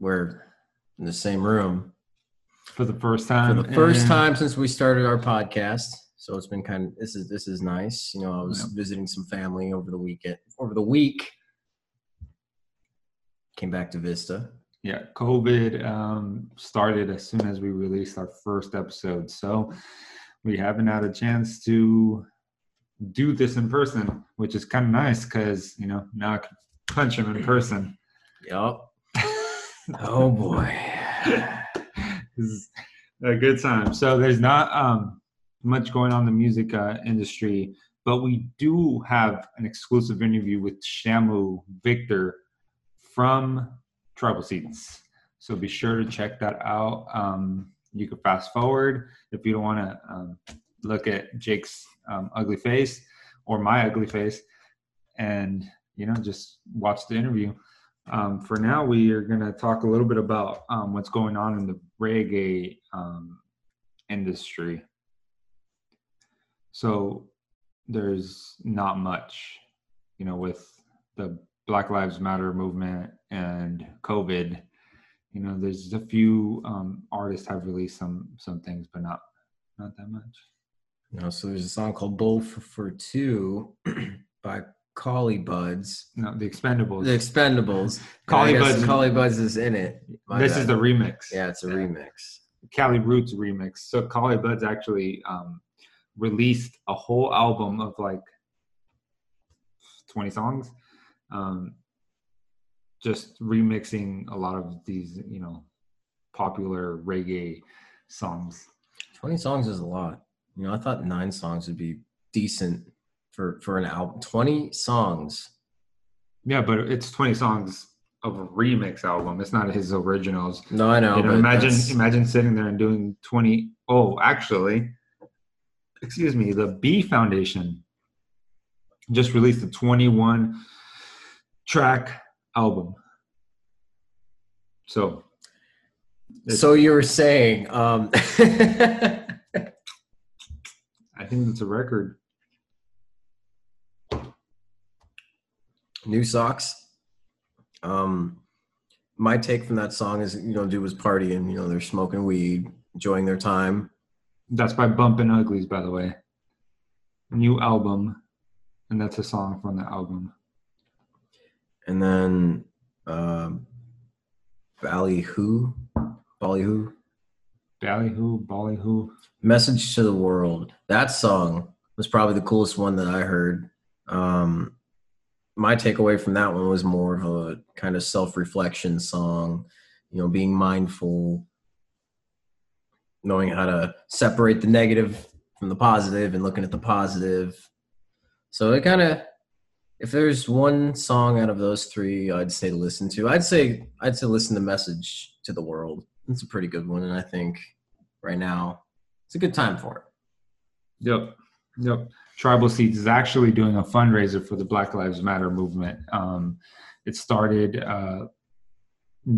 we're in the same room for the first time. for the first and- time since we started our podcast. So it's been kind of this is this is nice. You know, I was Yeah. visiting some family over the weekend. Over the week, came back to Vista. Yeah, COVID um, started as soon as we released our first episode, so we haven't had a chance to do this in person, which is kind of nice because you know now I can punch him in person. Yup. Oh boy. this is a good time. So there's not um, much going on in the music uh, industry, but we do have an exclusive interview with Shamu Victor from Tribal Seeds. So be sure to check that out. Um, you can fast forward if you don't want to um, look at Jake's um, ugly face or my ugly face, and you know just watch the interview. Um, for now, we are going to talk a little bit about um, what's going on in the reggae um, industry. So there's not much, you know, with the Black Lives Matter movement and COVID. You know, there's a few um, artists have released some some things, but not not that much. Know, so there's a song called "Bowl for, for Two by Collie Buddz. No, the Expendables. The Expendables. Collie Buddz- Collie Buddz is in it. My this bad. is the remix. yeah, it's a Yeah. remix. Cali Roots remix. So Collie Buddz actually um, released a whole album of like 20 songs, um, just remixing a lot of these, you know, popular reggae songs. Twenty songs is a lot. You know, I thought nine songs would be decent for for an album. Twenty songs. Yeah, but it's 20 songs of a remix album. It's not his originals. No, I know. you know, but imagine that's- imagine sitting there and doing 20 oh actually excuse me the b foundation just released a 21 track album so So you were saying, um, i think it's a record new socks. Um, my take from that song is, you know, dude was partying. You know, they're smoking weed, enjoying their time. that's by bumpin' uglies by the way new album and that's a song from the album And then um, Valley Who, Ballyhoo, ballyhoo ballyhoo Message to the World. That song was probably the coolest one that I heard. Um, my takeaway from that one was more of a kind of self-reflection song. You know, being mindful, knowing how to separate the negative from the positive, and looking at the positive. So it kind of, if there's one song out of those three, I'd say to listen to. I'd say I'd say listen to "Message to the World." It's a pretty good one, and I think right now it's a good time for it. Yep. Yep. Tribal Seeds is actually doing a fundraiser for the Black Lives Matter movement. Um, it started uh,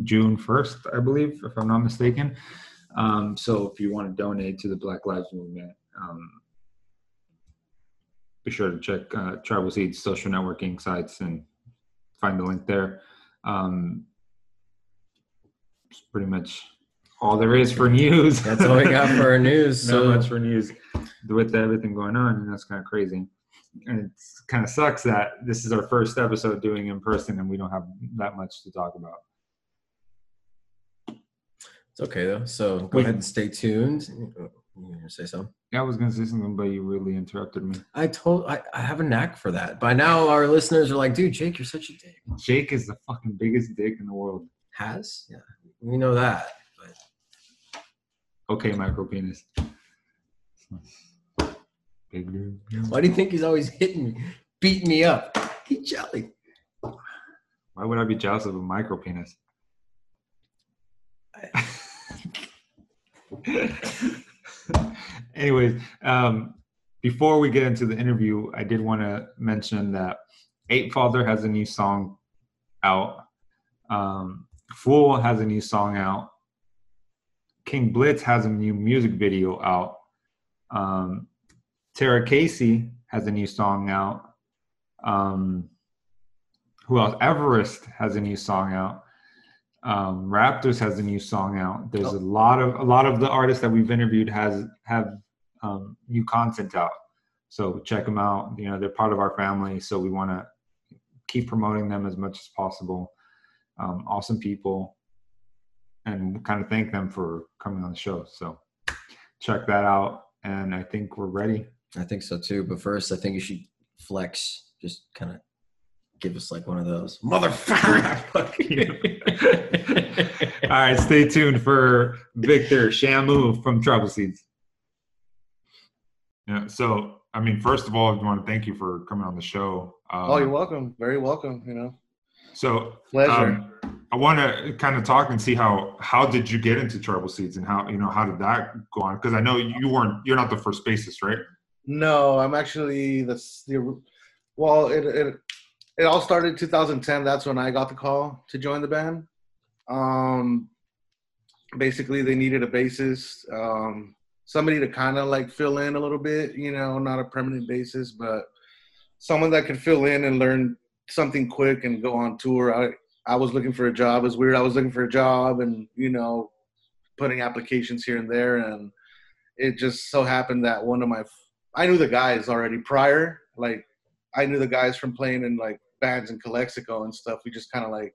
June 1st, I believe, if I'm not mistaken. Um, so if you want to donate to the Black Lives Movement, um, be sure to check uh, Tribal Seeds social networking sites and find the link there. Um, it's pretty much all there is for news. That's all we got for our news. So much for news with everything going on, and that's kind of crazy. And it kind of sucks that this is our first episode doing in person, and we don't have that much to talk about. it's okay though. So go We- ahead and stay tuned. You say something? Yeah, I was gonna say something, but you really interrupted me. I told I, I have a knack for that. By now our listeners are like, dude, Jake, you're such a dick. Jake is the fucking biggest dick in the world. Has? Yeah. We know that. But Okay, micro penis. Why do you think he's always hitting me, beating me up? He's jelly. Why would I be jealous of a micro penis? Anyways, um, before we get into the interview, I did want to mention that Eight Father has a new song out. Um, Fool has a new song out. King Blitz has a new music video out. Um, Tara Casey has a new song out. Um, who else? Everest has a new song out. Um, Raptors has a new song out. There's a lot of a lot of the artists that we've interviewed has have um, new content out. So check them out. You know, they're part of our family, so we want to keep promoting them as much as possible. Um, awesome people, and kind of thank them for coming on the show. So check that out, and I think we're ready. I think so too. But first, I think you should flex. Just kind of give us like one of those motherfucker. All right, stay tuned for Victor Shamu from Tribal Seeds. Yeah. So, I mean, first of all, I want to thank you for coming on the show. Um, oh, you're welcome. Very welcome. You know. So pleasure. Um, I want to kind of talk and see how how did you get into Tribal Seeds and how you know how did that go on? Because I know you weren't you're not the first bassist, right? No, I'm actually the the well, it it it all started 2010. That's when I got the call to join the band. Um, basically, they needed a bassist. Um, somebody to kind of like fill in a little bit, you know, not a permanent basis, but someone that could fill in and learn something quick and go on tour. I I was looking for a job. It was weird. I was looking for a job and you know, putting applications here and there, and it just so happened that one of my I knew the guys already prior. Like I knew the guys from playing in like bands in Calexico and stuff. We just kind of like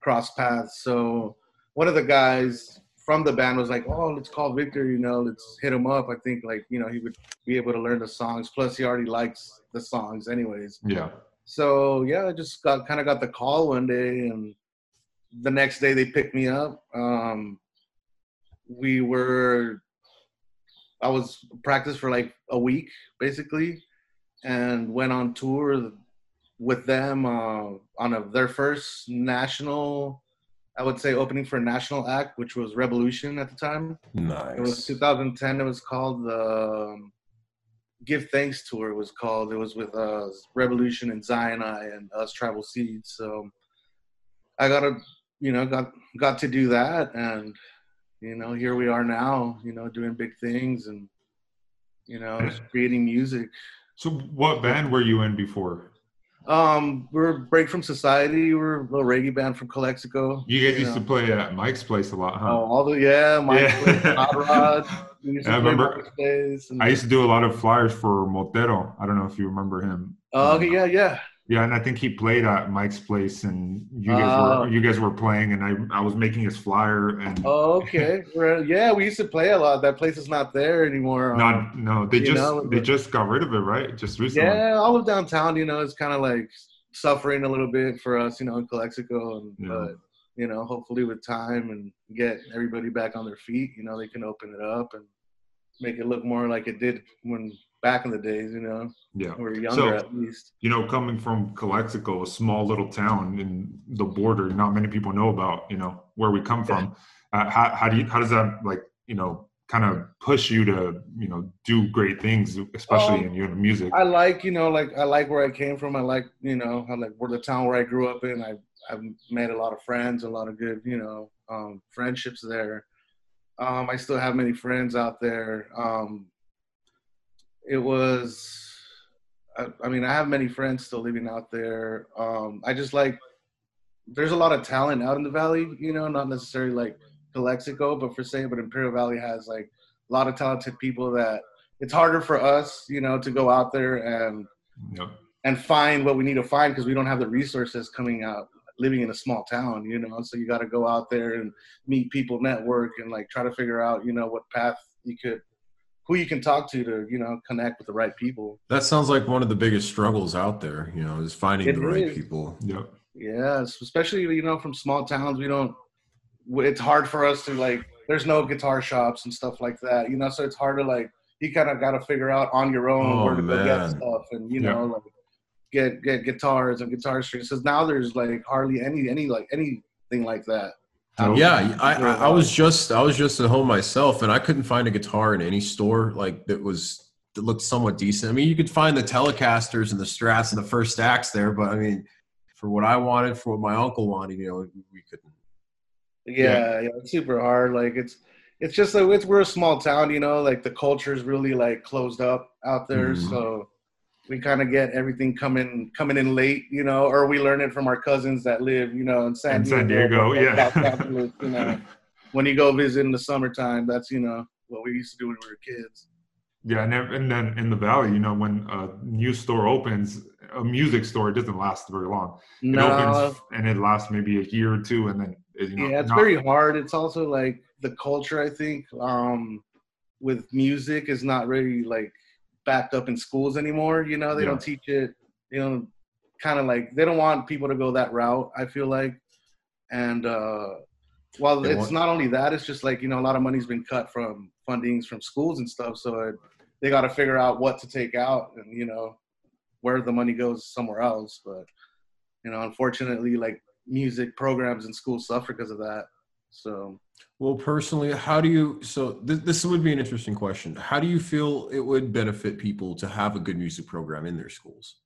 crossed paths. So one of the guys from the band was like, "Oh, let's call Victor. You know, let's hit him up. I think like you know he would be able to learn the songs. Plus, he already likes the songs, anyways." Yeah. So yeah, I just got kind of got the call one day, and the next day they picked me up. Um, we were, I was practice for like a week basically, and went on tour with them uh, on a, their first national I would say opening for a national act, which was Rebelution at the time. Nice. It was 2010. It was called the um, Give Thanks Tour. It was called. It was with uh, Rebelution and Zion and us Tribal Seeds. So I got to, you know, got got to do that, and you know, here we are now. You know, doing big things and you know, creating music. So, what band were you in before? Um, we're Break from Society. We're a little reggae band from Calexico. You guys you used know. to play at Mike's place a lot, huh? Oh, all the yeah, Mike's yeah. place, Hot Rod. I remember. I used to do a lot of flyers for Motero. I don't know if you remember him. Oh, okay, yeah, yeah. Yeah, and I think he played at Mike's place, and you guys uh, were you guys were playing, and I I was making his flyer. And oh, okay, yeah, we used to play a lot. That place is not there anymore. Not um, no, they just know, they just got rid of it, right? Just recently. Yeah, all of downtown, you know, is kind of like suffering a little bit for us, you know, in Calexico, and yeah. but you know, hopefully with time and get everybody back on their feet, you know, they can open it up and make it look more like it did when back in the days, you know. Yeah. We are younger so, at least. You know, coming from Calexico, a small little town in the border, not many people know about, you know, where we come from. Uh, how, how do you, how does that like, you know, kind of push you to, you know, do great things, especially um, in your music? I like, you know, like I like where I came from. I like, you know, I like where the town where I grew up in. I, I've made a lot of friends, a lot of good, you know, um, friendships there. Um, I still have many friends out there. Um, it was I, I, mean i have many friends still living out there um, i just like there's a lot of talent out in the valley you know not necessarily like Calexico, but for say, but imperial valley has like a lot of talented people that it's harder for us you know to go out there and yep. and find what we need to find because we don't have the resources coming out living in a small town you know so you got to go out there and meet people network and like try to figure out you know what path you could who you can talk to to you know connect with the right people. That sounds like one of the biggest struggles out there. You know, is finding it the is. right people. Yep. Yes, especially you know from small towns. We don't. It's hard for us to like. There's no guitar shops and stuff like that. You know, so it's hard to like. You kind of got to figure out on your own oh, where to man. go get stuff, and you know, like get get guitars and guitar strings. Because now there's like hardly any any like anything like that. Yeah, I, I, I, was just I was just at home myself, and I couldn't find a guitar in any store like that was that looked somewhat decent. I mean, you could find the Telecasters and the Strats and the first stacks there, but I mean, for what I wanted, for what my uncle wanted, you know, we couldn't. Yeah, yeah, yeah it's super hard. Like it's it's just like it's we're a small town, you know. Like the culture is really like closed up out there, mm-hmm. so we kind of get everything coming coming in late, you know, or we learn it from our cousins that live, you know, in San, In San Diego, yeah. You know, when you go visit in the summertime, that's you know what we used to do when we were kids. Yeah, and, then- and then in the valley, you know, when a new store opens, a music store it doesn't last very long. It No, opens and it lasts maybe a year or two, and then you know, yeah, it's not- very hard. It's also like the culture. I think um, with music is not really like backed up in schools anymore. You know, they Yeah. don't teach it. You know, kind of like they don't want people to go that route. I feel like, and uh, well, They it's want- not only that. It's just like you know, a lot of money's been cut from fundings from schools and stuff. So it, they got to figure out what to take out, and you know, where the money goes somewhere else. But you know, unfortunately, like music programs in schools suffer because of that. So Well, personally, how do you? So th- this would be an interesting question. How do you feel it would benefit people to have a good music program in their schools?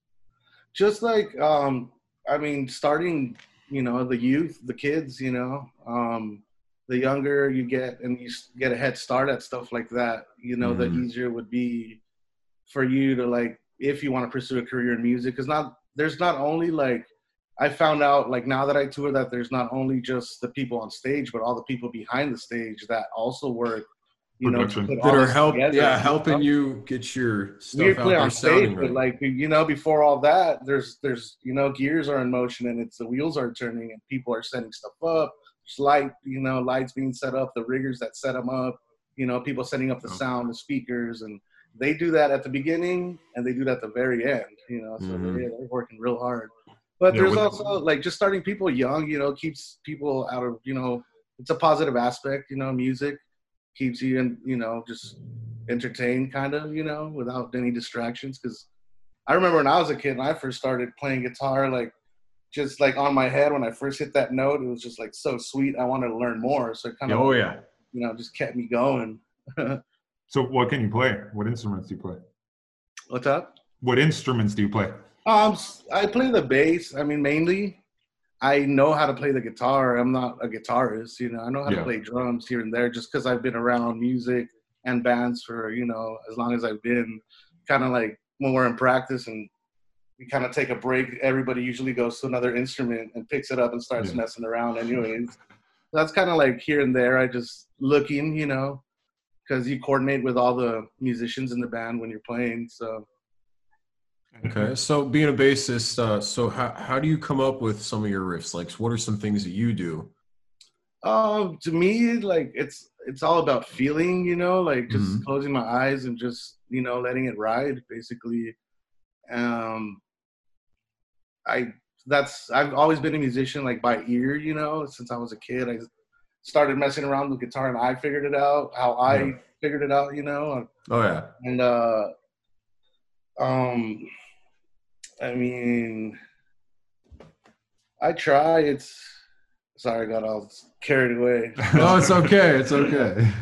just like um I mean, starting, you know, the youth, the kids, you know, um, the younger you get and you get a head start at stuff like that, you know, the Mhm. easier it would be for you to like, if you want to pursue a career in music, because not there's not only like I found out like now that I tour that there's not only just the people on stage, but all the people behind the stage that also work, you know, Production. put That are this help, together, yeah, you helping know? you get your stuff we out play on sounding stage, right. but like you know, before all that, there's there's you know gears are in motion and it's the wheels are turning and people are setting stuff up. There's light, you know, lights being set up, the riggers that set them up, you know, people setting up the Okay. sound, the speakers, and they do that at the beginning and they do that at the very end, you know. So Mhm. they're, they're working real hard. But Yeah, there's also like just starting people young, you know, keeps people out of you know, it's a positive aspect, you know, music keeps you in, you know, just entertained kind of, you know, without any distractions. Because I remember when I was a kid and I first started playing guitar, like just like on my head when I first hit that note, it was just like so sweet. I wanted to learn more, so it kind of, oh yeah. you know, just kept me going. So, what can you play? What instruments do you play? What's up? What instruments do you play? Um, I play the bass. I mean, mainly. I know how to play the guitar. I'm not a guitarist, you know. I know how Yeah. to play drums here and there, just because I've been around music and bands for you know as long as I've been. Kind of like when we're in practice and we kind of take a break. Everybody usually goes to another instrument and picks it up and starts Yeah. messing around. Anyways, that's kind of like here and there. I just looking, you know, because you coordinate with all the musicians in the band when you're playing. So. Okay, so being a bassist, uh, so how how do you come up with some of your riffs? Like, what are some things that you do? Um, to me, like it's it's all about feeling, you know, like just Mhm. closing my eyes and just you know letting it ride, basically. Um, I that's I've always been a musician, like by ear, you know, since I was a kid. I started messing around with guitar and I figured it out how I Yeah. figured it out, you know, Oh yeah. and uh, um, I mean, I try. It's sorry, I got all carried away. No, it's okay. It's okay.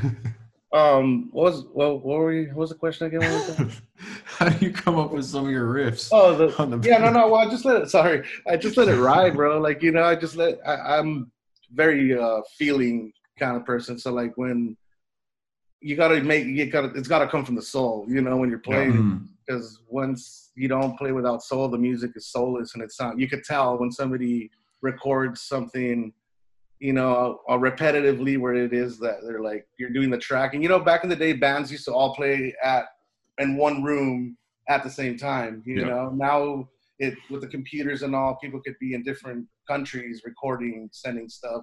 Um, what was well, what were you? What was the question again? What was that? how do you come up with some of your riffs? oh, the, on the yeah, no, no. Well, I just let it. Sorry, I just let it ride, bro. Like you know, I just let. I, I'm very uh feeling kind of person. So like when you gotta make, you gotta, it's gotta come from the soul. You know, when you're playing, Mm. Because once you don't play without soul, the music is soulless, and it's not. You could tell when somebody records something, you know, uh, repetitively, where it is that they're like you're doing the track. And you know, back in the day, bands used to all play at in one room at the same time. You Yeah. know, now it with the computers and all, people could be in different countries recording, sending stuff.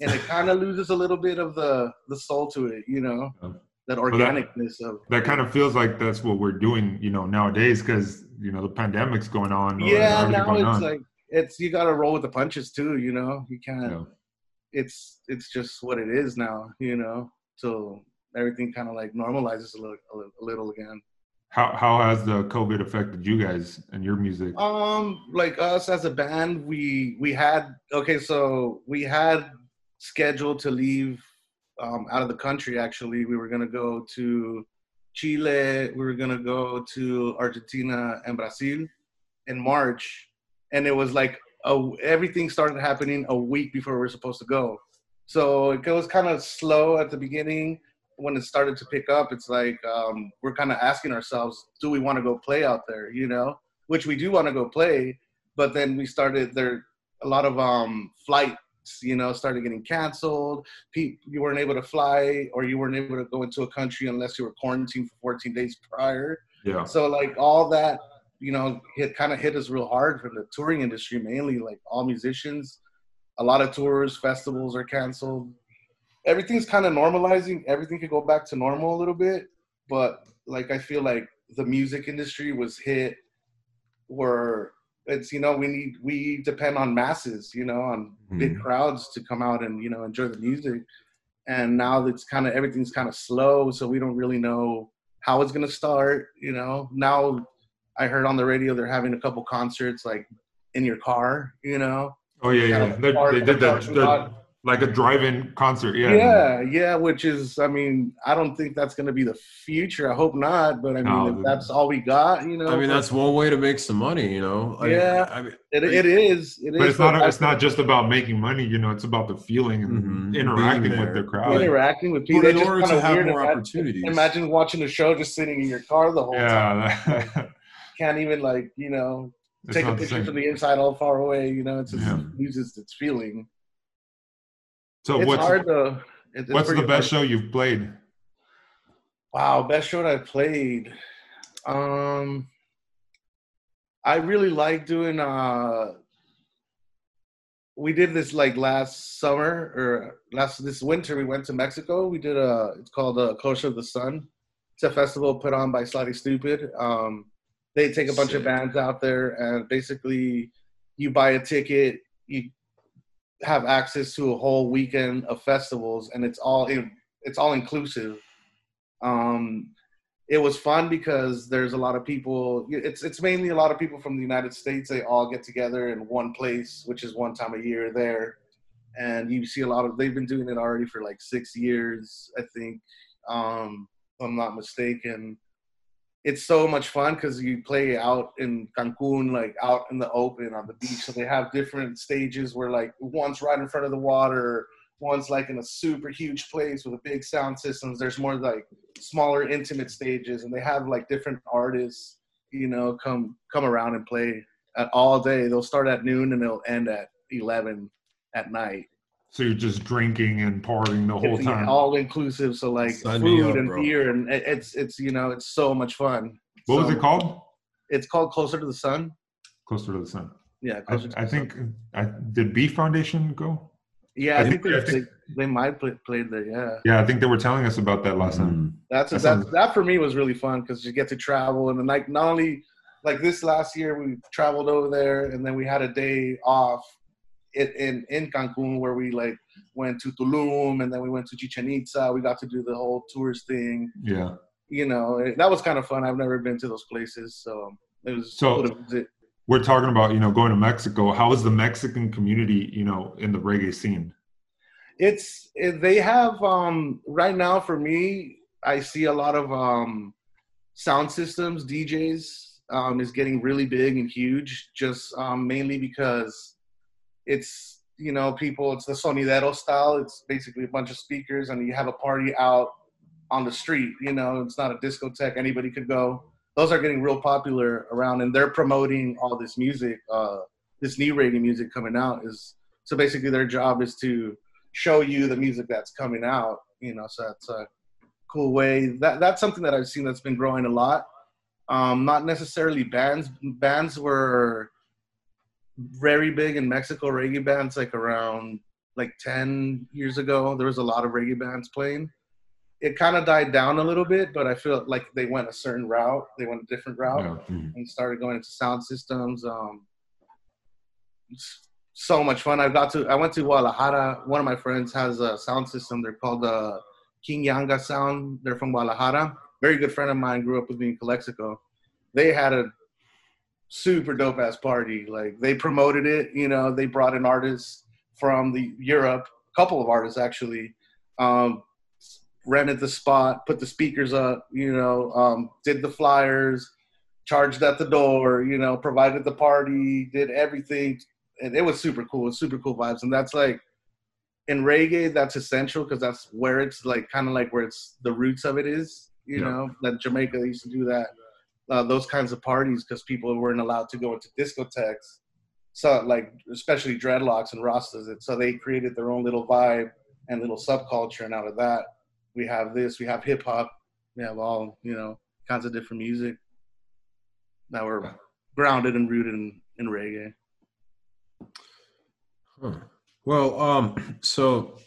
And it kind of loses a little bit of the the soul to it, you know. That that- organicness of that kind of feels like that's what we're doing, you know, nowadays because you know the pandemic's going on. yeah now it's on. like it's you got to roll with the punches too you know you can't Yeah. it's it's just what it is now you know so everything kind of like normalizes a little, a little a little again How how has the COVID affected you guys and your music? um like us as a band we we had okay so we had scheduled to leave um out of the country actually we were to go to chile we were to go to argentina and brazil in march and it was like a, everything started happening a week before we were supposed to go so it was kind of slow at the beginning when it started to pick up, it's like um, we're kind of asking ourselves, do we want to go play out there? You know, which we do want to go play, but then we started there. A lot of um, flights, you know, started getting canceled. Pe- you weren't able to fly, or you weren't able to go into a country unless you were quarantined for 14 days prior. Yeah. So like all that, you know, it kind of hit us real hard from the touring industry mainly. Like all musicians, a lot of tours, festivals are canceled. Everything's kind of normalizing. Everything could go back to normal a little bit, but like I feel like the music industry was hit where it's you know we need we depend on masses, you know, on big Mhm. crowds to come out and you know enjoy the music. And now it's kind of everything's kind of slow, so we don't really know how it's gonna start. You know, now I heard on the radio they're having a couple concerts like in your car. You know, Oh yeah, yeah. They, they did that, parking that- lot. Like a drive-in concert. Yeah. yeah, yeah, which is, I mean, I don't think that's gonna be the future. I hope not, but I mean, No, if that's all we got, you know. I mean, that's one way to make some money, you know. Like, Yeah. I mean, it, it is. It But is, it's not. It's not just about making money. You know, it's about the feeling and Mhm. interacting with the crowd. interacting with people. but It's in just order kind to have more Imagine, opportunities, imagine watching a show just sitting in your car the whole time. Yeah. Can't even like you know It's take a not the picture from the inside all far away. You know, it's just Yeah. uses its feeling. So it's what's hard to. it's what's the best hard. show you've played? Wow, best show I played. Um, I really like doing. uh We did this like last summer or last this winter. We went to Mexico. We did a. It's called uh, Closer to the Sun. It's a festival put on by Slightly Stoopid. Um, they take a bunch of bands out there, and basically, you buy a ticket. You have access to a whole weekend of festivals, and it's all in, it's all inclusive. Um, it was fun because there's a lot of people. It's it's mainly a lot of people from the United States. They all get together in one place, which is one time a year there, and you see a lot of. They've been doing it already for like six years, I think, um, if I'm not mistaken. It's so much fun because you play out in Cancun, like out in the open on the beach. So they have different stages where like one's right in front of the water, one's like in a super huge place with a big sound systems. There's more like smaller intimate stages and they have like different artists you know come come around and play at all day they'll start at noon and they'll end at 11 at night So you're just drinking and partying the whole it's time. all inclusive so like Sign food up, and bro. beer and it's it's you know it's so much fun what was it called? it's called closer to the sun Closer to the sun. yeah I, to I the Sun. think. I did Beef Foundation go? yeah i, I think, think- they, I think- they, they might play, played there yeah Yeah, I think they were telling us about that last time. Mhm. That's That that, sounds- that for me was really fun because you get to travel and then like not only like this last year we traveled over there and then we had a day off in in, Cancun where we like went to Tulum and then we went to Chichen Itza. We got to do the whole tourist thing. Yeah. You know, it- that was kind of fun. I've never been to those places, so it was So- cool to visit. We're talking about you know going to Mexico. How is the Mexican community you know in the reggae scene? it's they have um right now for me i see a lot of um sound systems djs um is getting really big and huge just um mainly because it's you know people it's the sonidero style it's basically a bunch of speakers and you have a party out on the street you know it's not a discotheque anybody could go those are getting real popular around and they're promoting all this music uh this new reggae music coming out is so basically their job is to show you the music that's coming out. You know, so that's a cool way. That that's something that I've seen that's been growing a lot. Um, not necessarily bands. Bands were very big in Mexico. Reggae bands, like around like ten years ago, there was a lot of reggae bands playing. It kind of died down a little bit, but I feel like they went a certain route. They went a different route Yeah. and started going into sound systems. Um, so much fun. I got to. I went to Guadalajara. One of my friends has a sound system. They're called uh, King Yanga Sound. They're from Guadalajara. Very good friend of mine. Grew up with me in Calexico. They had a super dope ass party. Like they promoted it. You know, they brought an artist from the Europe. A couple of artists actually. Um, rented the spot, put the speakers up. You know, um, did the flyers charged at the door, you know, provided the party, did everything. And it was super cool. It was super cool vibes. And that's like in reggae that's essential because that's where it's like kind of like where it's the roots of it is. You Yeah. know that Jamaica used to do that. Uh, those kinds of parties because people weren't allowed to go into discotheques. So like especially dreadlocks and rastas, and so they created their own little vibe and little subculture, and out of that we have this. We have hip hop. We have all you know kinds of different music that were grounded and rooted in, in reggae. Huh. Well, um, so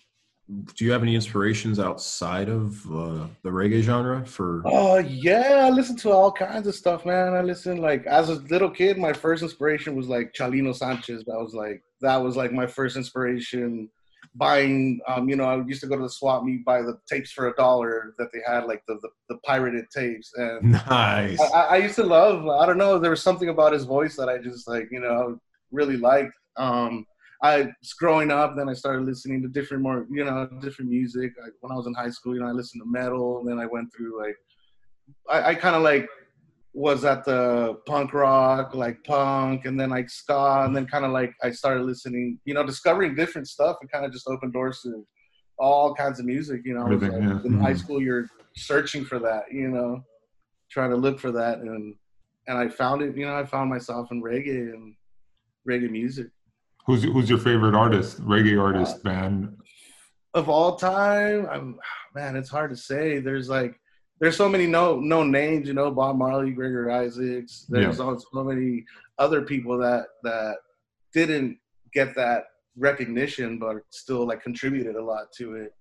do you have any inspirations outside of uh, the reggae genre for? Oh yeah, I listen to all kinds of stuff, man. I listen like as a little kid, my first inspiration was like Chalino Sanchez. That was like that was like my first inspiration. Buying, um, you know, I used to go to the swap meet, buy the tapes for a dollar that they had, like the the, the pirated tapes, and Nice. I, I I used to love. I don't know. There was something about his voice that I just like, you know, really liked. Um, I was growing up, then I started listening to different more, you know, different music. I, when I was in high school, you know, I listened to metal. And then I went through like, I, I kind of like was at the punk rock, like punk, and then like ska, and then kind of like I started listening, you know, discovering different stuff, and kind of just opened doors to all kinds of music. You know, was, like, yeah. in high Mhm. school, you're searching for that, you know, trying to look for that, and and I found it. You know, I found myself in reggae and reggae music. Who's who's your favorite artist, reggae artist, band? of all time i'm man it's hard to say. There's like there's so many no no names you know bob marley gregory isaacs. There's Yeah. also so many other people that that didn't get that recognition but still like contributed a lot to it.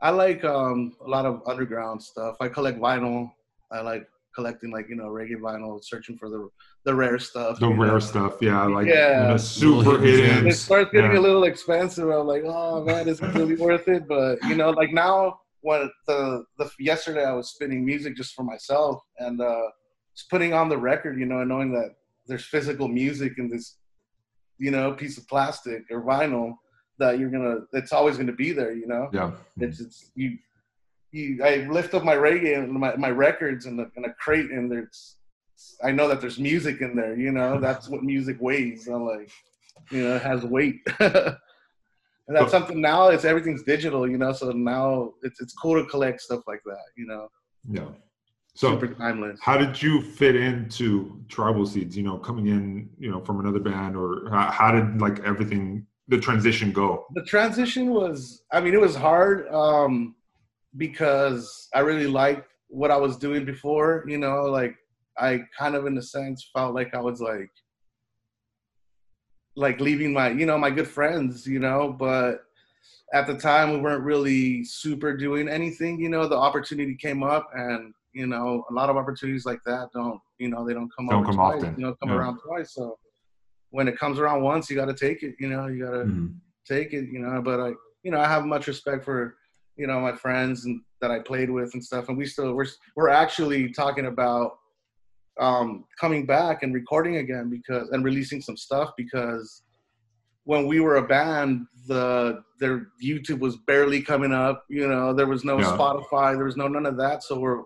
I like um a lot of underground stuff. I collect vinyl. I like collecting like you know reggae vinyl searching for the the rare stuff The you know. rare stuff, yeah, like Yeah. you know, super hidden hidden. it starts getting Yeah. a little expensive. I'm like, oh man, is it really worth it? But you know, like now, what the the yesterday I was spinning music just for myself and uh, just putting on the record, you know, and knowing that there's physical music in this, you know, piece of plastic or vinyl that you're gonna, it's always gonna be there, you know. Yeah, It's it's you. You, I lift up my reggae and my, my records in, the, in a crate, and there's, I know that there's music in there. You know, that's what music weighs. I'm like, you know, it has weight. and that's something now. It's everything's digital. You know, so now it's it's cool to collect stuff like that. You know, yeah. So, super timeless. how did you fit into Tribal Seeds? You know, coming in, you know, from another band, or how, how did like everything, the transition go? the transition was i mean it was hard um because i really liked what i was doing before you know like i kind of in a sense felt like i was like like leaving my you know my good friends you know but at the time we weren't really super doing anything you know the opportunity came up and you know a lot of opportunities like that don't you know they don't come Don't come twice, often. you know come Yeah. around twice so when it comes around once you got to take it you know you got to Mhm. take it, you know. But I, you know, I have much respect for, you know, my friends and that I played with and stuff. And we still we're we're actually talking about um, coming back and recording again because and releasing some stuff because when we were a band, the their YouTube was barely coming up. You know, there was no Yeah. Spotify, there was no none of that. So we're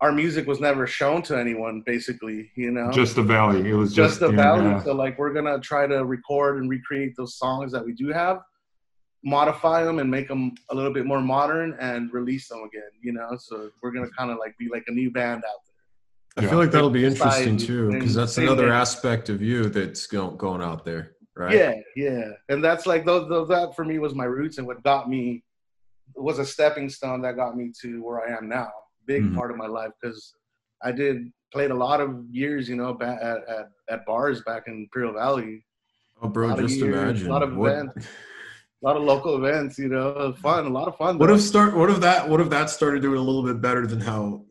our music was never shown to anyone, basically. You know, Just the Valley. It was just just, the value. yeah. So like we're gonna try to record and recreate those songs that we do have, modify them and make them a little bit more modern and release them again. You know, so we're gonna kind of like be like a new band out there. I Yeah. feel like that'll be interesting too, because that's another there. aspect of you that's going out there, there. right? Yeah, yeah, and that's like those, those that for me was my roots and what got me was a stepping stone that got me to where I am now. Big Mhm. part of my life because I did played a lot of years, you know, at, at at bars back in Imperial Valley. Oh, bro, just years, imagine. a lot of what, events. A lot of local events, you know, fun, a lot of fun. what if start? What if that? What if that started doing a little bit better than how?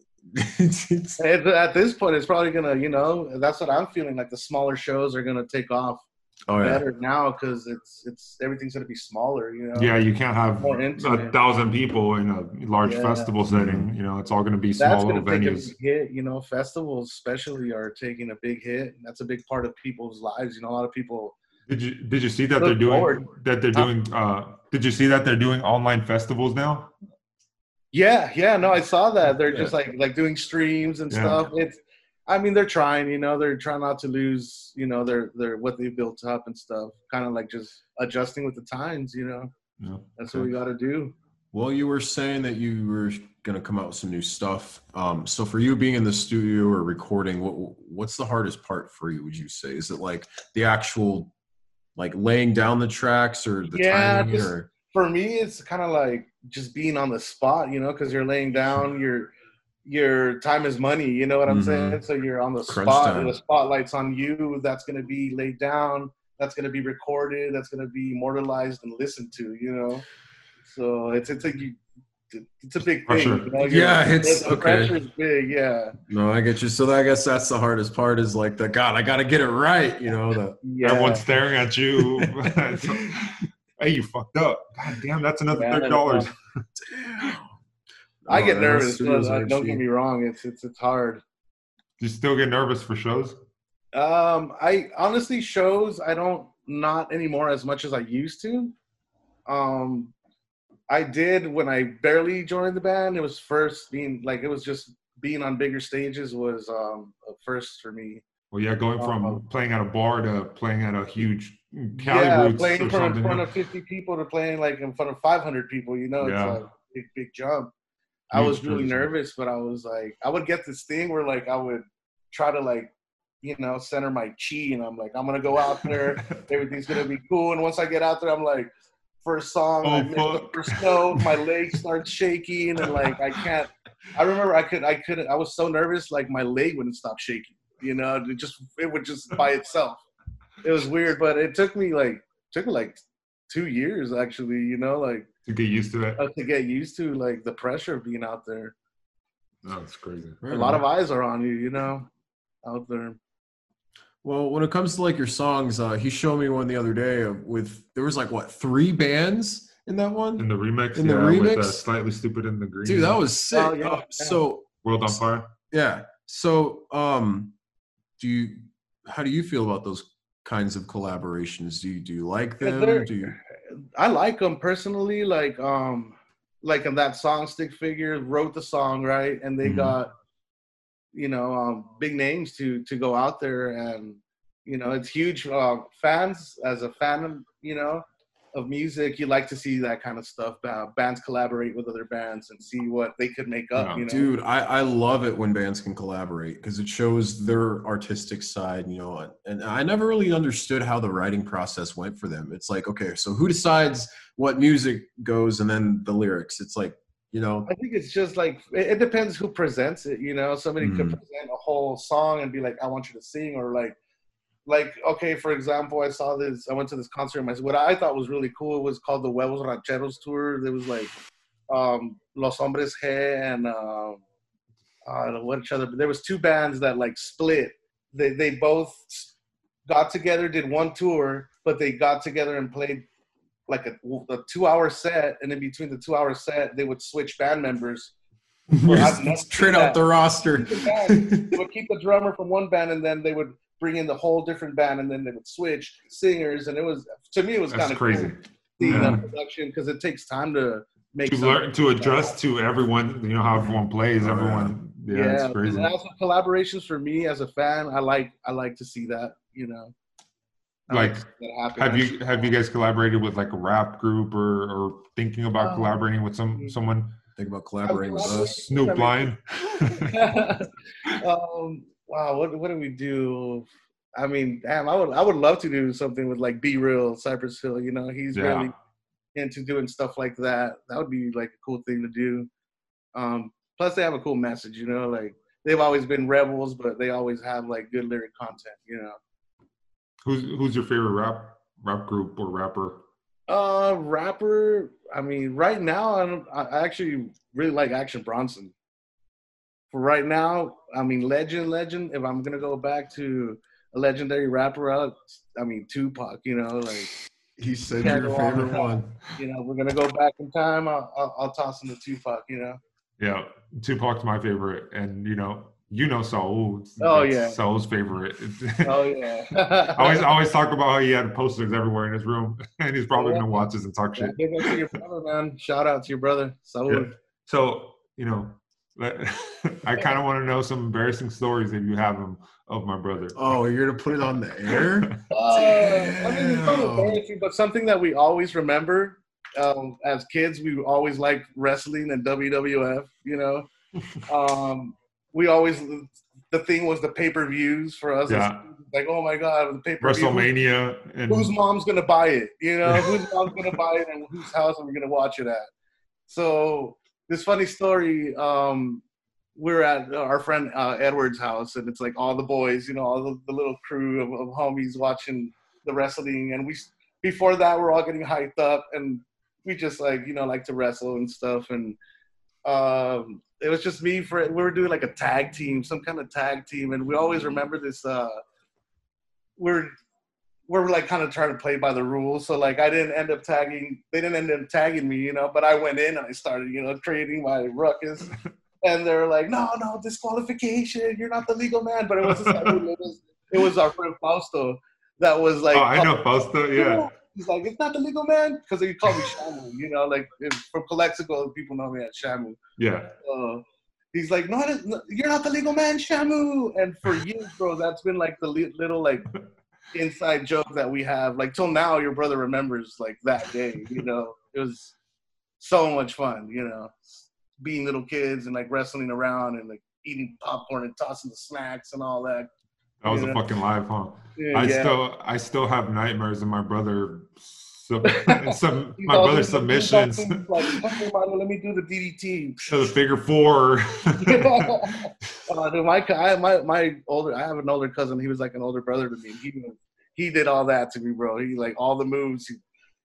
At, at this point, it's probably gonna, you know, that's what I'm feeling. Like the smaller shows are gonna take off oh yeah. better now because it's it's everything's gonna be smaller, you know. Yeah, you can't have More a thousand people in a large Yeah. festival setting. You know, it's all going to be That's gonna little take a big hit, you know. Festivals, especially, are taking a big hit. That's a big part of people's lives. You know, a lot of people. Did you did you see that Look they're doing forward. that they're doing? Uh, did you see that they're doing online festivals now? Yeah, yeah, no, I saw that. They're Yeah. just like like doing streams and Yeah. stuff. It's, I mean, they're trying. You know, they're trying not to lose. You know, their their what they built up and stuff. Kind of like just adjusting with the times. You know. Yeah. That's what we got to do. Well, you were saying that you were going to come out with some new stuff. Um, so for you being in the studio or recording, what what's the hardest part for you? Would you say is it like the actual like laying down the tracks or the Yeah, timing just- or For me, it's kind of like just being on the spot, you know, because you're laying down your your time is money. You know what I'm Mhm. saying? So you're on the Crunch spot, time. and the spotlight's on you. That's gonna be laid down. That's gonna be recorded. That's gonna be immortalized and listened to. You know, so it's it's like you- it's a big thing. Pressure. You know? Yeah, You're- it's- the okay. pressure's big. Yeah, no? I get you. So I guess that's the hardest part is like the God. I got to get it right. You know the yeah. Everyone's staring at you. hey, you fucked up. God damn, that's another Yeah, thirty dollars. I get nervous. studios but, uh, don't get me wrong. It's it's it's hard. Do you still get nervous for shows? Um, I honestly shows I don't not anymore as much as I used to. Um, I did when I barely joined the band. It was first being like it was just being on bigger stages was um a first for me. Well, yeah, going from Um, playing at a bar to playing at a huge Cali yeah, Roots playing or in front, in front of 50 people to playing like in front of 500 people. You know, Yeah. it's a big big jump. I Huge was really transition. nervous, but I was like, I would get this thing where like I would try to like, you know, center my chi, and I'm like, I'm gonna go out there. everything's gonna be cool. And once I get out there, I'm like, first song, I Oh, missed the first note, my leg starts shaking, and like I can't. I remember I could, I couldn't. I was so nervous, like my leg wouldn't stop shaking. You know, it just it would just by itself. It was weird, but it took me like took me like two years actually. You know, like to get used to that. uh, to get used to like the pressure of being out there. It's crazy. A lot of eyes are on you. You know, out there. Well, when it comes to like your songs, uh, he showed me one the other day of, with there was like what three bands in that one In the remix, In the yeah, with remix? uh, slightly stoopid in the green. Dude, that was sick. Oh, yeah, Uh, yeah. So World on Fire. yeah, so um, do you? How do you feel about those kinds of collaborations? Do you do you like them? Do you? I like them personally. Like um, like in that song, Stick Figure wrote the song right, and they Mhm. got you know um, big names to to go out there, and you know it's huge. Uh, fans as a fan, of, you know, of music, you like to see that kind of stuff. Uh, bands collaborate with other bands and see what they could make up. Yeah. you know, Dude, I, I love it when bands can collaborate because it shows their artistic side, you know. And I never really understood how the writing process went for them. It's like, okay, so who decides what music goes and then the lyrics? It's like, you know, I think it's just like it, depends who presents it. You know, somebody could Mhm. present a whole song and be like, "I want you to sing," or like, like okay, for example, I saw this. I went to this concert. And my, what I thought was really cool was called the Huevos Rancheros tour. There was like um, Los Hombres G and um, uh, what each other. But there was two bands that like split. They they both got together, did one tour, but they got together and played like a, a two hour set, and in between the two hour set, they would switch band members. Trade out the roster. The they would keep the drummer from one band, and then they would bring in the whole different band, and then they would switch singers, and it was to me it was That's kind of crazy. Cool seeing Yeah. that production because it takes time to make To learn to adjust to everyone, you know how everyone plays. Everyone, yeah, Yeah, it's crazy. and also collaborations for me as a fan, I like I like to see that. You know, Like, that. Have you have you guys collaborated with like a rap group or or thinking about Um, collaborating with some someone? Think about collaborating with us. Snoop Lion. um, wow, what what do we do? I mean, damn, I would I would love to do something with like B-Real, Cypress Hill. You know, he's Yeah. really into doing stuff like that. That would be like a cool thing to do. Um, plus, they have a cool message. You know, like they've always been rebels, but they always have like good lyric content. You know. Who's who's your favorite rap rap group or rapper? Uh, rapper. I mean, right now, I, don't, I actually really like Action Bronson. For right now, I mean, legend, legend. If I'm gonna go back to a legendary rapper, I, I mean, Tupac. You know, like He said your go on. favorite one. you know, we're gonna go back in time. I'll, I'll, I'll toss in the Tupac. You know. Yeah, Tupac's my favorite, and you know, you know Saul. Oh, That's yeah. Saul's favorite. Oh yeah. I always I always talk about how he had posters everywhere in his room, and he's probably gonna watch this and talk Yeah, shit. Big up to your brother, man. Shout out to your brother. Salud. Yeah. So you know, I kind of want to know some embarrassing stories if you have them of my brother. Oh, you're gonna put it on the air? Uh, I mean, it's embarrassing, but something that we always remember um, as kids, we always liked wrestling and WWF. You know, um, we always the thing was the pay per views for us. Yeah. Like, oh my god, the pay per view. WrestleMania and Whose mom's gonna buy it? You know, whose mom's gonna buy it, and whose house are we gonna watch it at? So this funny story. Um, we're at our friend uh, Edward's house, and it's like all the boys, you know, all the, the little crew of, of homies watching the wrestling, and we before that we're all getting hyped up, and we just like you know like to wrestle and stuff, and um, it was just me for we were doing like a tag team, some kind of tag team, and we always remember this. Uh, we're we're like kind of trying to play by the rules. So like I didn't end up tagging, they didn't end up tagging me, you know, but I went in and I started, you know, creating my ruckus. and they're like, no, no, disqualification. You're not the legal man. But it was, just, it was, it was our friend Fausto that was like, oh, I know Fausto. Yeah. He's like, it's not the legal man because he called me Shamu. You know, like from Calexico, people know me as Shamu. Yeah. Uh, he's like, no, you're not the legal man, Shamu. And for years, bro, that's been like the little like inside joke that we have. Like till now, your brother remembers like that day. You know, it was so much fun. You know, being little kids and like wrestling around and like eating popcorn and tossing the snacks and all that. That was you a fucking live, huh? Yeah, I yeah. still, I still have nightmares of my brother. Sub, some my all brother's submissions Like, "Okay, Mario, let me do the DDT. to the figure four. uh, dude, my, I, my my older, I have an older cousin. He was like an older brother to me. He he did all that to me, bro. He like all the moves. He,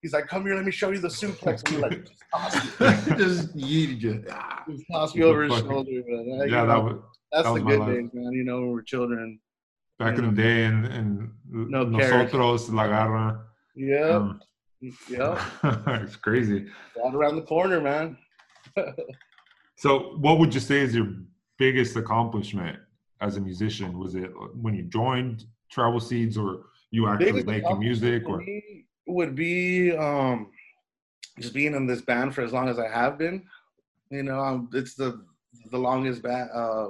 he's like, come here, let me show you the suplex. And he like just tossed me, just yeeted you. Ah. just tossed me over his shoulder. Man. Uh, you yeah, know, that was that's that the was my good life. days, man. You know, when we were children. Back in the day, and and No nosotros la garra. Yeah, Um, yeah, it's crazy. right around the corner, man. So, what would you say is your biggest accomplishment as a musician? Was it when you joined Tribal Seeds, or you actually making music, or would be um, just being in this band for as long as I have been. You know, um, it's the the longest band uh,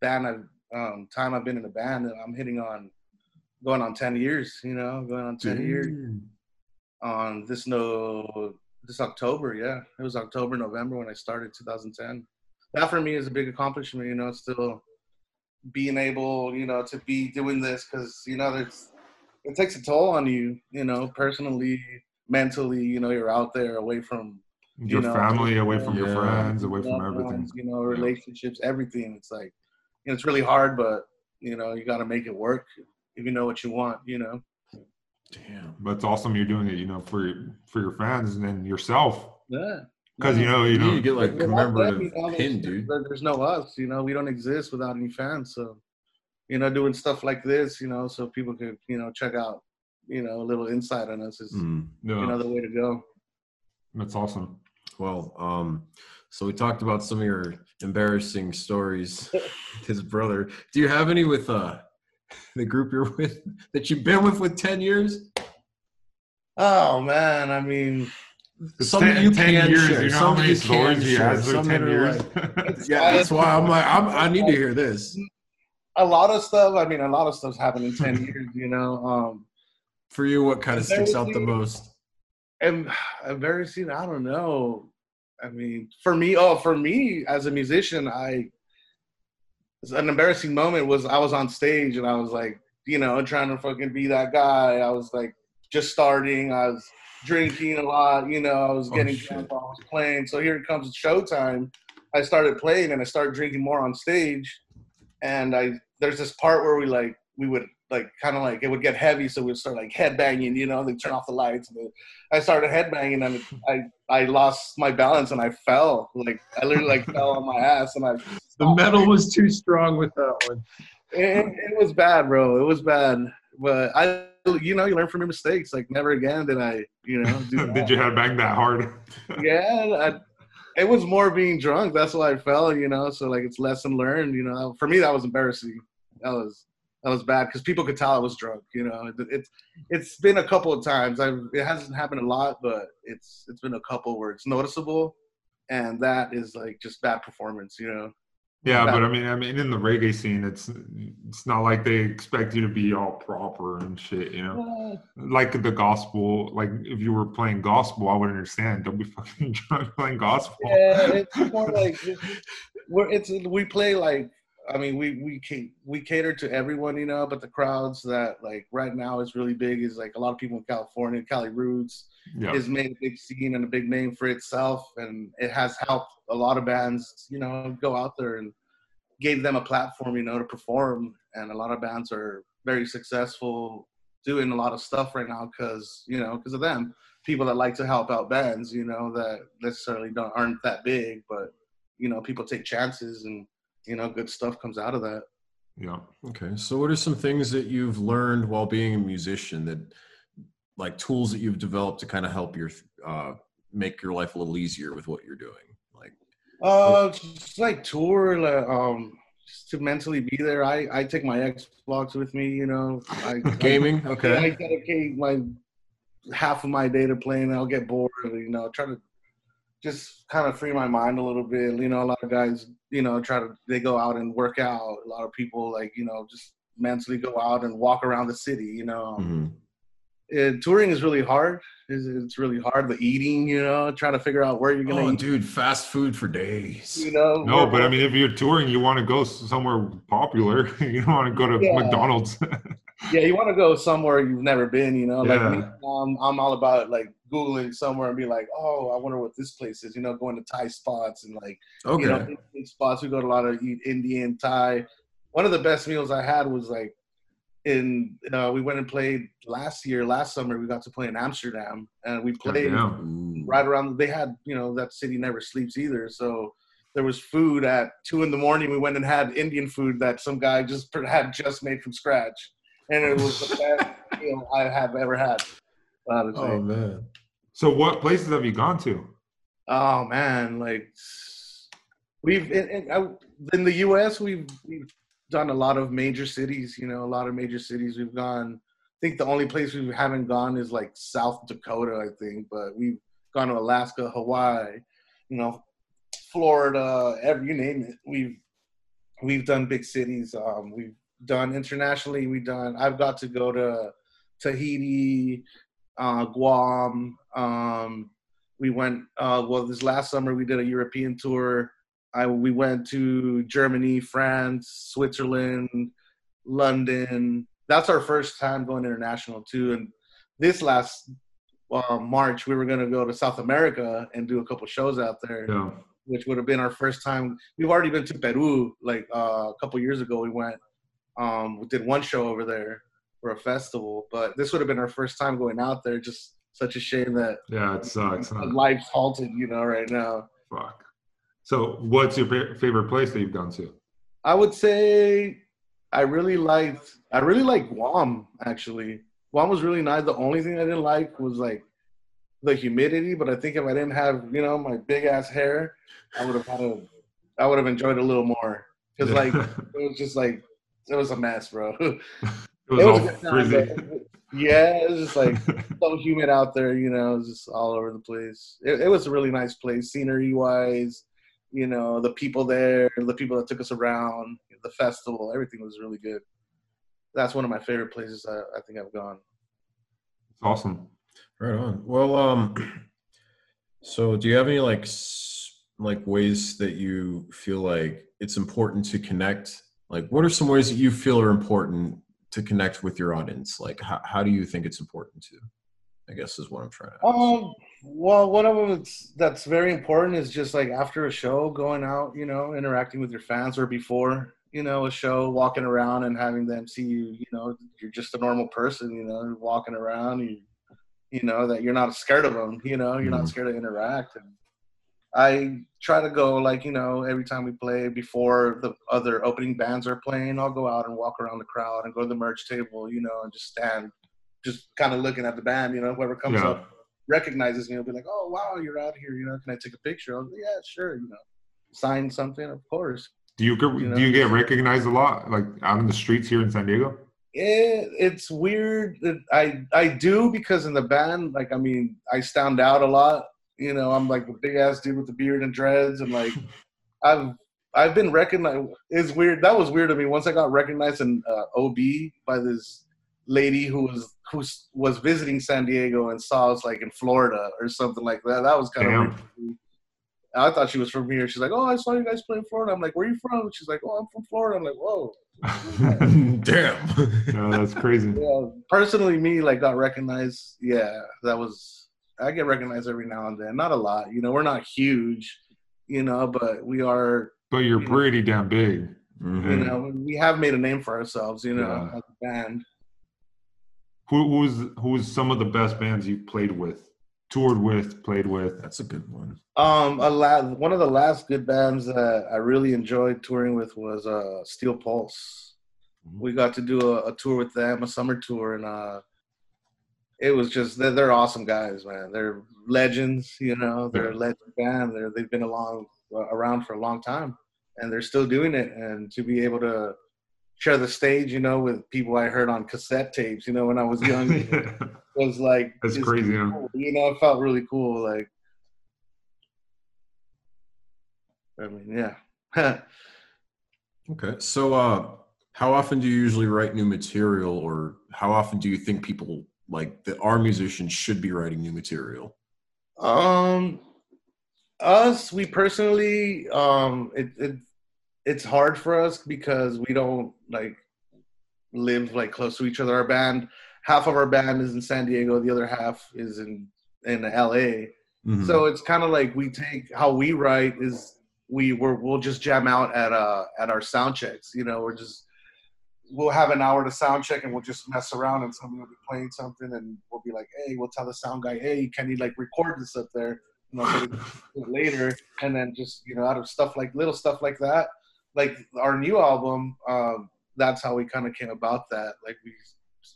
band I've um, time I've been in a band, and I'm hitting on going on ten years. You know, going on ten years on this no this October. Yeah, it was October November when I started 2010. That for me is a big accomplishment. You know, still being able, you know, to be doing this because you know there's it takes a toll on you. You know, personally, mentally. You know, you're out there away from your know, family, away from your friends, away from everything? you know, relationships, everything. It's like, you know, it's really hard, but you know, you got to make it work if you know what you want. You know. Damn. But it's awesome you're doing it, you know, for your, for your fans and then yourself, Yeah. because you know, you You know, need to get like Without them, you know, pin, dude. there's no us. You know, we don't exist without any fans. So, you know, doing stuff like this, you know, so people could, you know, check out, you know, a little insight on us is, Mm. no, you know, the way to go. that's awesome. Well, um, so we talked about some of your embarrassing stories with his brother. Do you have any with uh the group you're with that you've been with with ten years? Oh man, I mean, It's Some 10, you 10 can years, share, you know some how many you stories can share, some 10 that are years? Yeah, that's why I'm like I'm, I need to hear this. a lot of stuff. I mean, a lot of stuff's happened in ten years. You know, um, For you, what kind of sticks out the most? and embarrassing. I don't know. I mean, for me, oh, for me as a musician, I an embarrassing moment was I was on stage and I was like, you know, trying to fucking be that guy. I was like just starting. I was drinking a lot. You know, I was Oh, getting drunk while I was playing. So here it comes showtime. I started playing and I started drinking more on stage. And I there's this part where we like we would like kind of like it would get heavy, so we'd start like headbanging. You know, they turn off the lights. And I started headbanging and I I lost my balance and I fell. Like I literally like fell on my ass and I The metal was too strong with that one. it, it was bad, bro. It was bad. But I, you know, you learn from your mistakes. Like never again did I, you know. Did you have bang that hard? Yeah, I, it was more being drunk. That's why I fell. You know, so like it's lesson learned. You know, for me that was embarrassing. That was that was bad because people could tell I was drunk. You know, it's it's been a couple of times. I've it hasn't happened a lot, but it's it's been a couple where it's noticeable, and that is like just bad performance. You know. Yeah, but I mean, I mean, in the reggae scene, it's it's not like they expect you to be all proper and shit, you know. Like the gospel, like if you were playing gospel, I would understand. Don't be fucking drunk playing gospel. Yeah, it's more like we're it's we play like I mean we we we cater to everyone, you know, but the crowds that like right now is really big is like a lot of people in California, Cali Roots Yeah, has made a big scene and a big name for itself, and it has helped a lot of bands, you know, go out there and gave them a platform, you know, to perform. And a lot of bands are very successful doing a lot of stuff right now because you know because of them. People that like to help out bands, you know, that necessarily don't aren't that big, but you know, people take chances and you know, good stuff comes out of that. yeah. Okay. So, what are some things that you've learned while being a musician that, like, tools that you've developed to kind of help your, uh, make your life a little easier with what you're doing? Like, Uh, just like tour, like, um, just to mentally be there. I I take my Xbox with me, you know. I, gaming? I, Okay. I dedicate my half of my day to playing. I'll get bored, you know. Try to just kind of free my mind a little bit. You know, a lot of guys, you know, try to they go out and work out. A lot of people like you know just mentally go out and walk around the city. You know, Mhm. And touring is really hard. It's, it's really hard. The eating, you know, trying to figure out where you're gonna Oh, eat. dude, fast food for days. You know, No, but I mean, if you're touring, you want to go somewhere popular. you don't want to go to Yeah. McDonald's. yeah, you want to go somewhere you've never been. You know, like Yeah. me, um, I'm all about like googling somewhere and be like, oh, I wonder what this place is. You know, going to Thai spots and like Okay. you know Indian spots. We go to a lot of eat Indian Thai. One of the best meals I had was like in uh, we went and played last year, last summer. We got to play in Amsterdam, and we played. Ooh. right around. They had you know that city never sleeps either, so. There was food at two in the morning. We went and had Indian food that some guy just had just made from scratch, and it was the best meal I have ever had. Honestly. Oh man. So, what places have you gone to? Oh man, like we've in, in, in the U.S. we've we've done a lot of major cities. You know, a lot of major cities. We've gone. I think the only place we haven't gone is like South Dakota. I think, but we've gone to Alaska, Hawaii. You know, Florida. Every you name it. We've we've done big cities. Um, we've done internationally. We've done. I've got to go to Tahiti, uh, Guam. Um, we went uh, well this last summer we did a european tour I, we went to germany france switzerland london that's our first time going international too and this last uh, march we were going to go to south america and do a couple shows out there Yeah. which would have been our first time we've already been to peru like uh, a couple years ago we went um, we did one show over there for a festival but this would have been our first time going out there just such a shame that Yeah, it sucks. Huh? life's halted, you know, right now. Fuck. So, what's your favorite place that you've gone to? I would say I really liked I really like Guam actually. Guam was really nice. The only thing I didn't like was like the humidity, but I think if I didn't have, you know, my big ass hair, I would have had a I would have enjoyed it a little more. Cause like it was just like it was a mess, bro. it was It all was a good time, frizzy. yeah, it was just like so humid out there, you know, it was just all over the place. It, it was a really nice place, scenery wise, you know, the people there, the people that took us around, the festival, everything was really good. That's one of my favorite places I, I think I've gone. It's awesome. Right on. Well, um, so do you have any like like ways that you feel like it's important to connect? Like, what are some ways that you feel are important to connect with your audience? Like, how how do you think it's important to? I guess is what I'm trying to. Ask. Um, well, one of them that's, that's very important is just like after a show, going out, you know, interacting with your fans, or before, you know, a show, walking around and having them see you. You know, you're just a normal person. You know, walking around, you, you know, that you're not scared of them. You know, you're Mhm. not scared to interact. And I try to go like you know every time we play before the other opening bands are playing, I'll go out and walk around the crowd and go to the merch table, you know, and just stand, just kind of looking at the band. You know, whoever comes Yeah. up recognizes me, will be like, "Oh wow, you're out here. You know, can I take a picture?" I'll be, "Yeah, sure." You know, sign something, of course. Do you, You know? do you get recognized a lot, like out in the streets here in San Diego? It, it's weird. I I do because in the band, like I mean, I stand out a lot. You know, I'm like the big ass dude with the beard and dreads, and like I've I've been recognized. It's weird. That was weird to me. Once I got recognized in uh, OB by this lady who was who was visiting San Diego and saw us like in Florida or something like that. That was kind Damn. of weird. I thought she was from here. She's like, "Oh, I saw you guys play in Florida." I'm like, "Where are you from?" She's like, "Oh, I'm from Florida." I'm like, "Whoa." Damn. no, that's crazy. Yeah, personally, me like got recognized. Yeah, that was. I get recognized every now and then. Not a lot, you know. We're not huge, you know, but we are. But you're Yeah. pretty damn big. Mhm. You know, we have made a name for ourselves, you know, Yeah. as a band. Who who's who's some of the best bands you've played with, toured with, played with? That's a good one. Um, a la- one of the last good bands that I really enjoyed touring with was uh Steel Pulse. We got to do a, a tour with them, a summer tour, and uh, it was just they're, they're awesome guys, man. They're legends, you know. They're a legend band. They're they've been along uh, around for a long time, and they're still doing it. And to be able to share the stage, you know, with people I heard on cassette tapes, you know, when I was young, was like That's crazy, cool. You know, it felt really cool. Like, I mean, yeah. Okay. So, uh, how often do you usually write new material, or how often do you think people like that our musicians should be writing new material? um, us, we personally, um, it, it it's hard for us because we don't like live like close to each other. Our band, half of our band is in San Diego, the other half is in in L.A. Mhm. So it's kind of like we take how we write is we we're, we'll just jam out at uh at our sound checks. You know, we're just we'll have an hour to sound check and we'll just mess around and somebody will be playing something and we'll be like, hey, we'll tell the sound guy, hey, can you like record this up there? You know, so we can do it later and then just you know out of stuff like little stuff like that. Like our new album, um, that's how we kind of came about that. Like we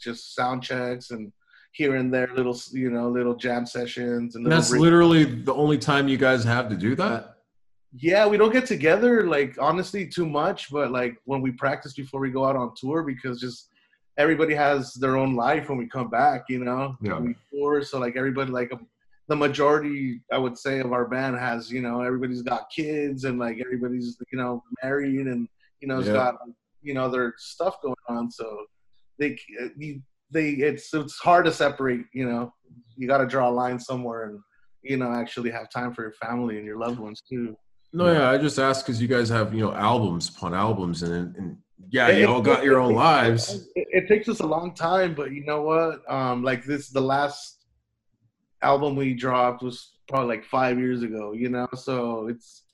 just sound checks and here and there little you know little jam sessions and And that's re- literally the only time you guys have to do that. Yeah we don't get together like honestly too much but like when we practice before we go out on tour because just everybody has their own life when we come back you know Yeah. we tour so like everybody like um, the majority i would say of our band has you know everybody's got kids and like everybody's you know married and you know has Yeah. got you know their stuff going on so they you, they it's it's hard to separate you know you got to draw a line somewhere and you know actually have time for your family and your loved ones too No, yeah, I just asked because you guys have you know albums upon albums, and and yeah, It- you all got your own it- lives. It, it takes us a long time, but you know what? Um, like this, the last album we dropped was probably like five years ago. You know, so it's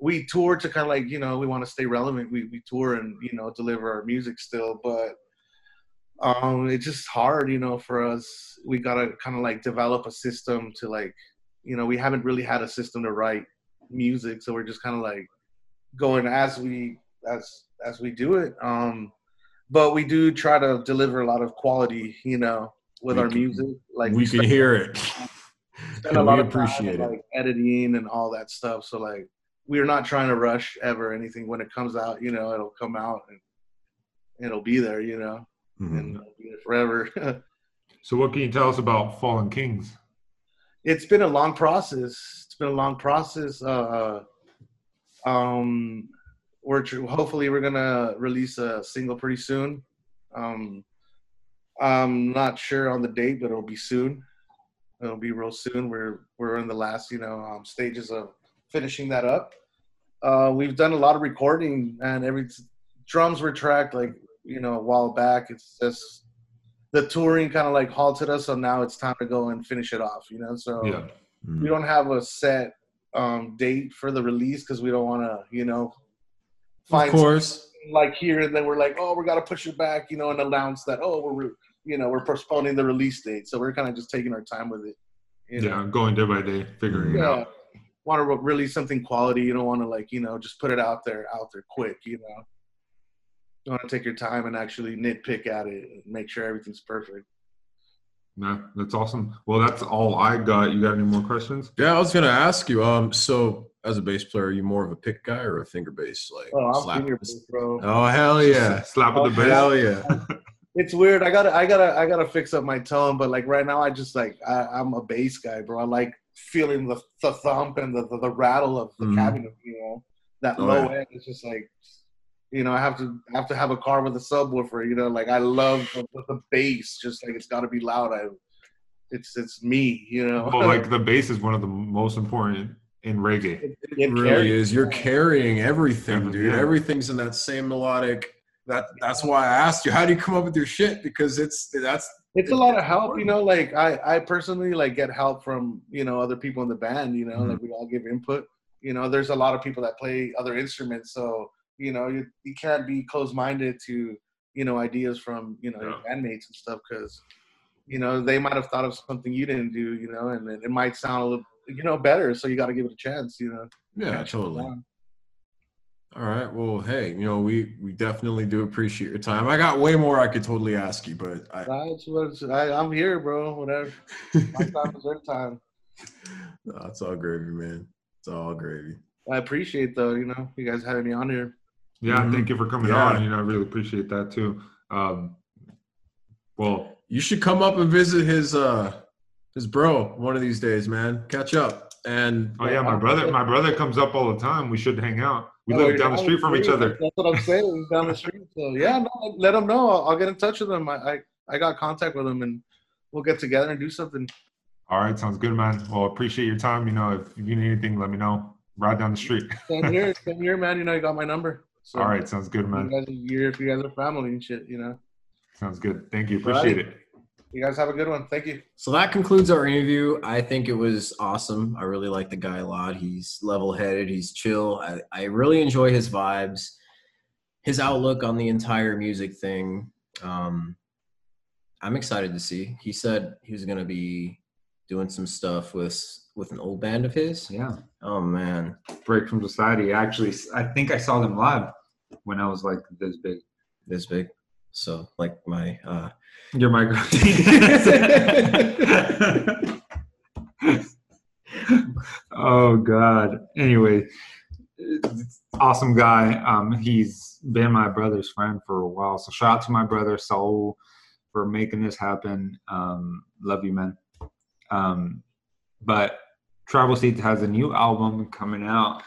we tour to kind of like you know we want to stay relevant. We we tour and you know deliver our music still, but um, it's just hard, you know, for us. We gotta kind of like develop a system to like, you know, we haven't really had a system to write music, so we're just kind of like going as we as as we do it. Um, but we do try to deliver a lot of quality, you know, with We our can- music. Like we can hear it. spend and a lot we of time appreciate it. like editing and all that stuff. So like we're not trying to rush ever anything. When it comes out, you know, it'll come out and it'll be there, you know, Mhm. and it'll be there forever. So what can you tell us about Fallen Kings? it's been a long process. It's been a long process. Uh, um, we're tr- hopefully we're gonna release a single pretty soon. Um, I'm not sure on the date, but it'll be soon. It'll be real soon. We're we're in the last you know um, stages of finishing that up. Uh, we've done a lot of recording, and every drums were tracked like you know a while back. It's just the touring kind of like halted us, so now it's time to go and finish it off. You know, so Yeah. Mhm. we don't have a set um, date for the release because we don't want to, you know, Of find course. like here and then we're like, oh, we got to push it back, you know, and announce that, oh, we're, you know, we're postponing the release date. So we're kind of just taking our time with it. You know? Yeah, going day by day, figuring it out. Want to release something quality. You don't want to like, you know, just put it out there, out there quick. You know, you want to take your time and actually nitpick at it and make sure everything's perfect. No, that's awesome. Well, that's all I got. You got any more questions? Yeah, I was gonna ask you. Um, so as a bass player, are you more of a pick guy or a finger bass? Like, Oh, I'm slap- finger bass, bro. Oh hell yeah! Slap with the Oh, bass. Hell yeah! it's weird. I gotta, I gotta, I gotta fix up my tone. But like right now, I just like I, I'm a bass guy, bro. I like feeling the, the thump and the, the, the rattle of the Mhm. cabinet. You know, that Oh, low yeah. end. It's just like, you know, I have to I have to have a car with a subwoofer. You know, like I love the, the bass. Just like it's got to be loud. I, it's it's me. You know, Well, like the bass is one of the most important in reggae. it, It it really carries. is. You're carrying everything, Everything, dude. yeah. Everything's in that same melodic. That that's why I asked you, how do you come up with your shit? Because it's that's it's a lot of help, you know. Like I, I personally like get help from you know other people in the band. You know, Mhm. like we all give input. You know, there's a lot of people that play other instruments, so you know you you can't be closed minded to you know ideas from you know your bandmates and stuff because you know they might have thought of something you didn't do. You know, and it, it might sound a little you know better. So you got to give it a chance. You know. yeah, totally. All right. Well, hey, you know, we we definitely do appreciate your time. I got way more I could totally ask you, but I, That's what it's, I, I'm here, bro. Whatever. My time is their time. no, it's all gravy, man. It's all gravy. I appreciate though. You know, you guys had me on here. Yeah, Mhm. thank you for coming Yeah. on. You know, I really appreciate that too. Um, well, You should come up and visit his uh his bro one of these days, man. Catch up. And oh yeah, my brother, my brother comes up all the time. We should hang out. We Oh, live you're down the street from each other. That's what I'm saying. Down the street. So yeah, no, let them know. I'll, I'll get in touch with them. I, I I got contact with them, and we'll get together and do something. All right, sounds good, man. Well, appreciate your time. You know, if you need anything, let me know. Right down the street. Same here, same here, man. You know, you got my number. So All right, sounds good, You man. guys, you're, you guys are family and shit. You know. Sounds good. Thank you. Appreciate it. You guys have a good one. Thank you. So that concludes our interview. I think it was awesome. I really like the guy a lot. He's level headed, he's chill. I, I really enjoy his vibes, his outlook on the entire music thing. Um, I'm excited to see. He said he was going to be doing some stuff with with an old band of his. Yeah. Oh man. Break from Society. Actually, I think I saw them live when I was like this big. This big. So like my uh Your micro. oh God. Anyway, awesome guy. Um, he's been my brother's friend for a while. So shout out to my brother Saul for making this happen. Um, love you, man. Um, but Tribal Seeds has a new album coming out.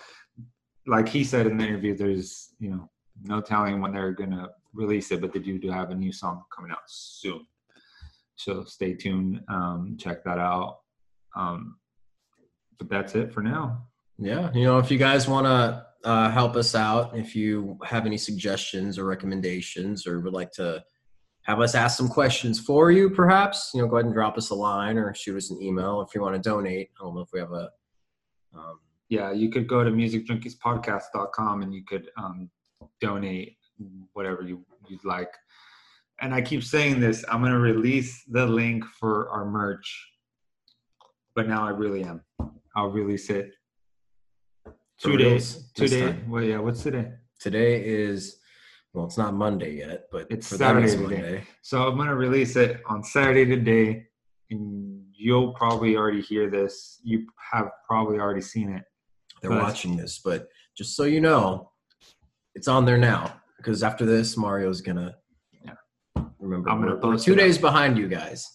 Like he said in the interview, there's you know no telling when they're gonna release it, but they do, do have a new song coming out soon. So stay tuned. Um, check that out. Um, but that's it for now. Yeah, you know, if you guys want to uh, help us out, if you have any suggestions or recommendations, or would like to have us ask some questions for you, perhaps, you know, go ahead and drop us a line or shoot us an email if you want to donate. I don't know if we have a. Um, Yeah, you could go to musicjunkiespodcast.com and you could um, donate whatever you, you'd like. And I keep saying this, I'm going to release the link for our merch. But now I really am. I'll release it two days. Today. time. Well, yeah, what's today? today is, well, it's not Monday yet, but It's them it's Saturday today. So I'm gonna release it on Saturday today, and you'll probably already hear this. You have probably already seen it. They're Nice. watching this, but just so you know, it's on there now because after this, Mario's gonna. Yeah. Remember, I'm gonna we're, we're two it up. days behind you guys.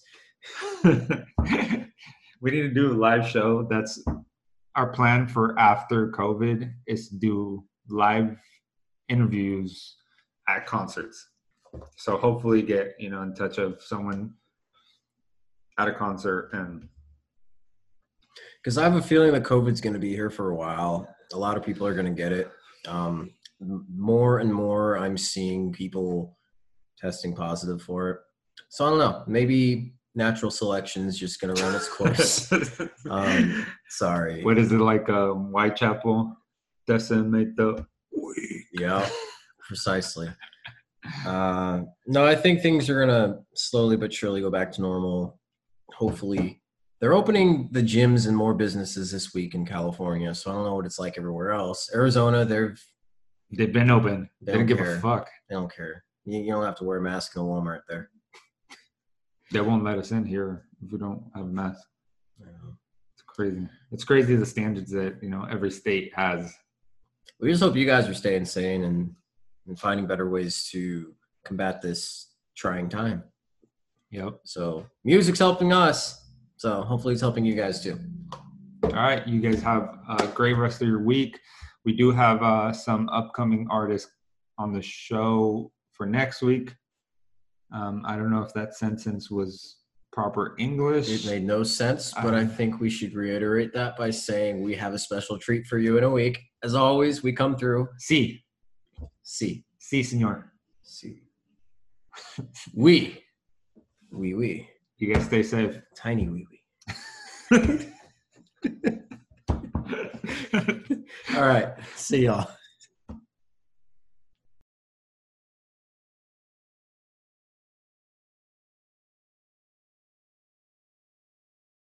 we need to do a live show. That's our plan for after COVID is to do live interviews at concerts. So hopefully get you know in touch of someone at a concert and because I have a feeling that COVID's going to be here for a while. A lot of people are going to get it. Um, more and more, I'm seeing people testing positive for it. So I don't know. Maybe natural selection is just going to run its course. um, sorry. what is it like um, Whitechapel decimate the Yeah, precisely. Uh, no, I think things are gonna slowly but surely go back to normal. Hopefully, they're opening the gyms and more businesses this week in California. So I don't know what it's like everywhere else. Arizona, they've They've been open. They They, don't don't give a fuck. they don't care. You, you don't have to wear a mask in a Walmart there. They won't let us in here if we don't have a mask. Yeah. It's crazy. It's crazy the standards that you know every state has. We just hope you guys are staying sane and, and finding better ways to combat this trying time. Yep. So music's helping us. So hopefully it's helping you guys too. All right, you guys have a great rest of your week. We do have uh, some upcoming artists on the show for next week. Um, I don't know if that sentence was proper English. It made no sense, but I Um, think we should reiterate that by saying we have a special treat for you in a week. As always, we come through. Si, See, si, senor. see. We, we, we. You guys stay safe. Tiny wee wee. All right. See y'all.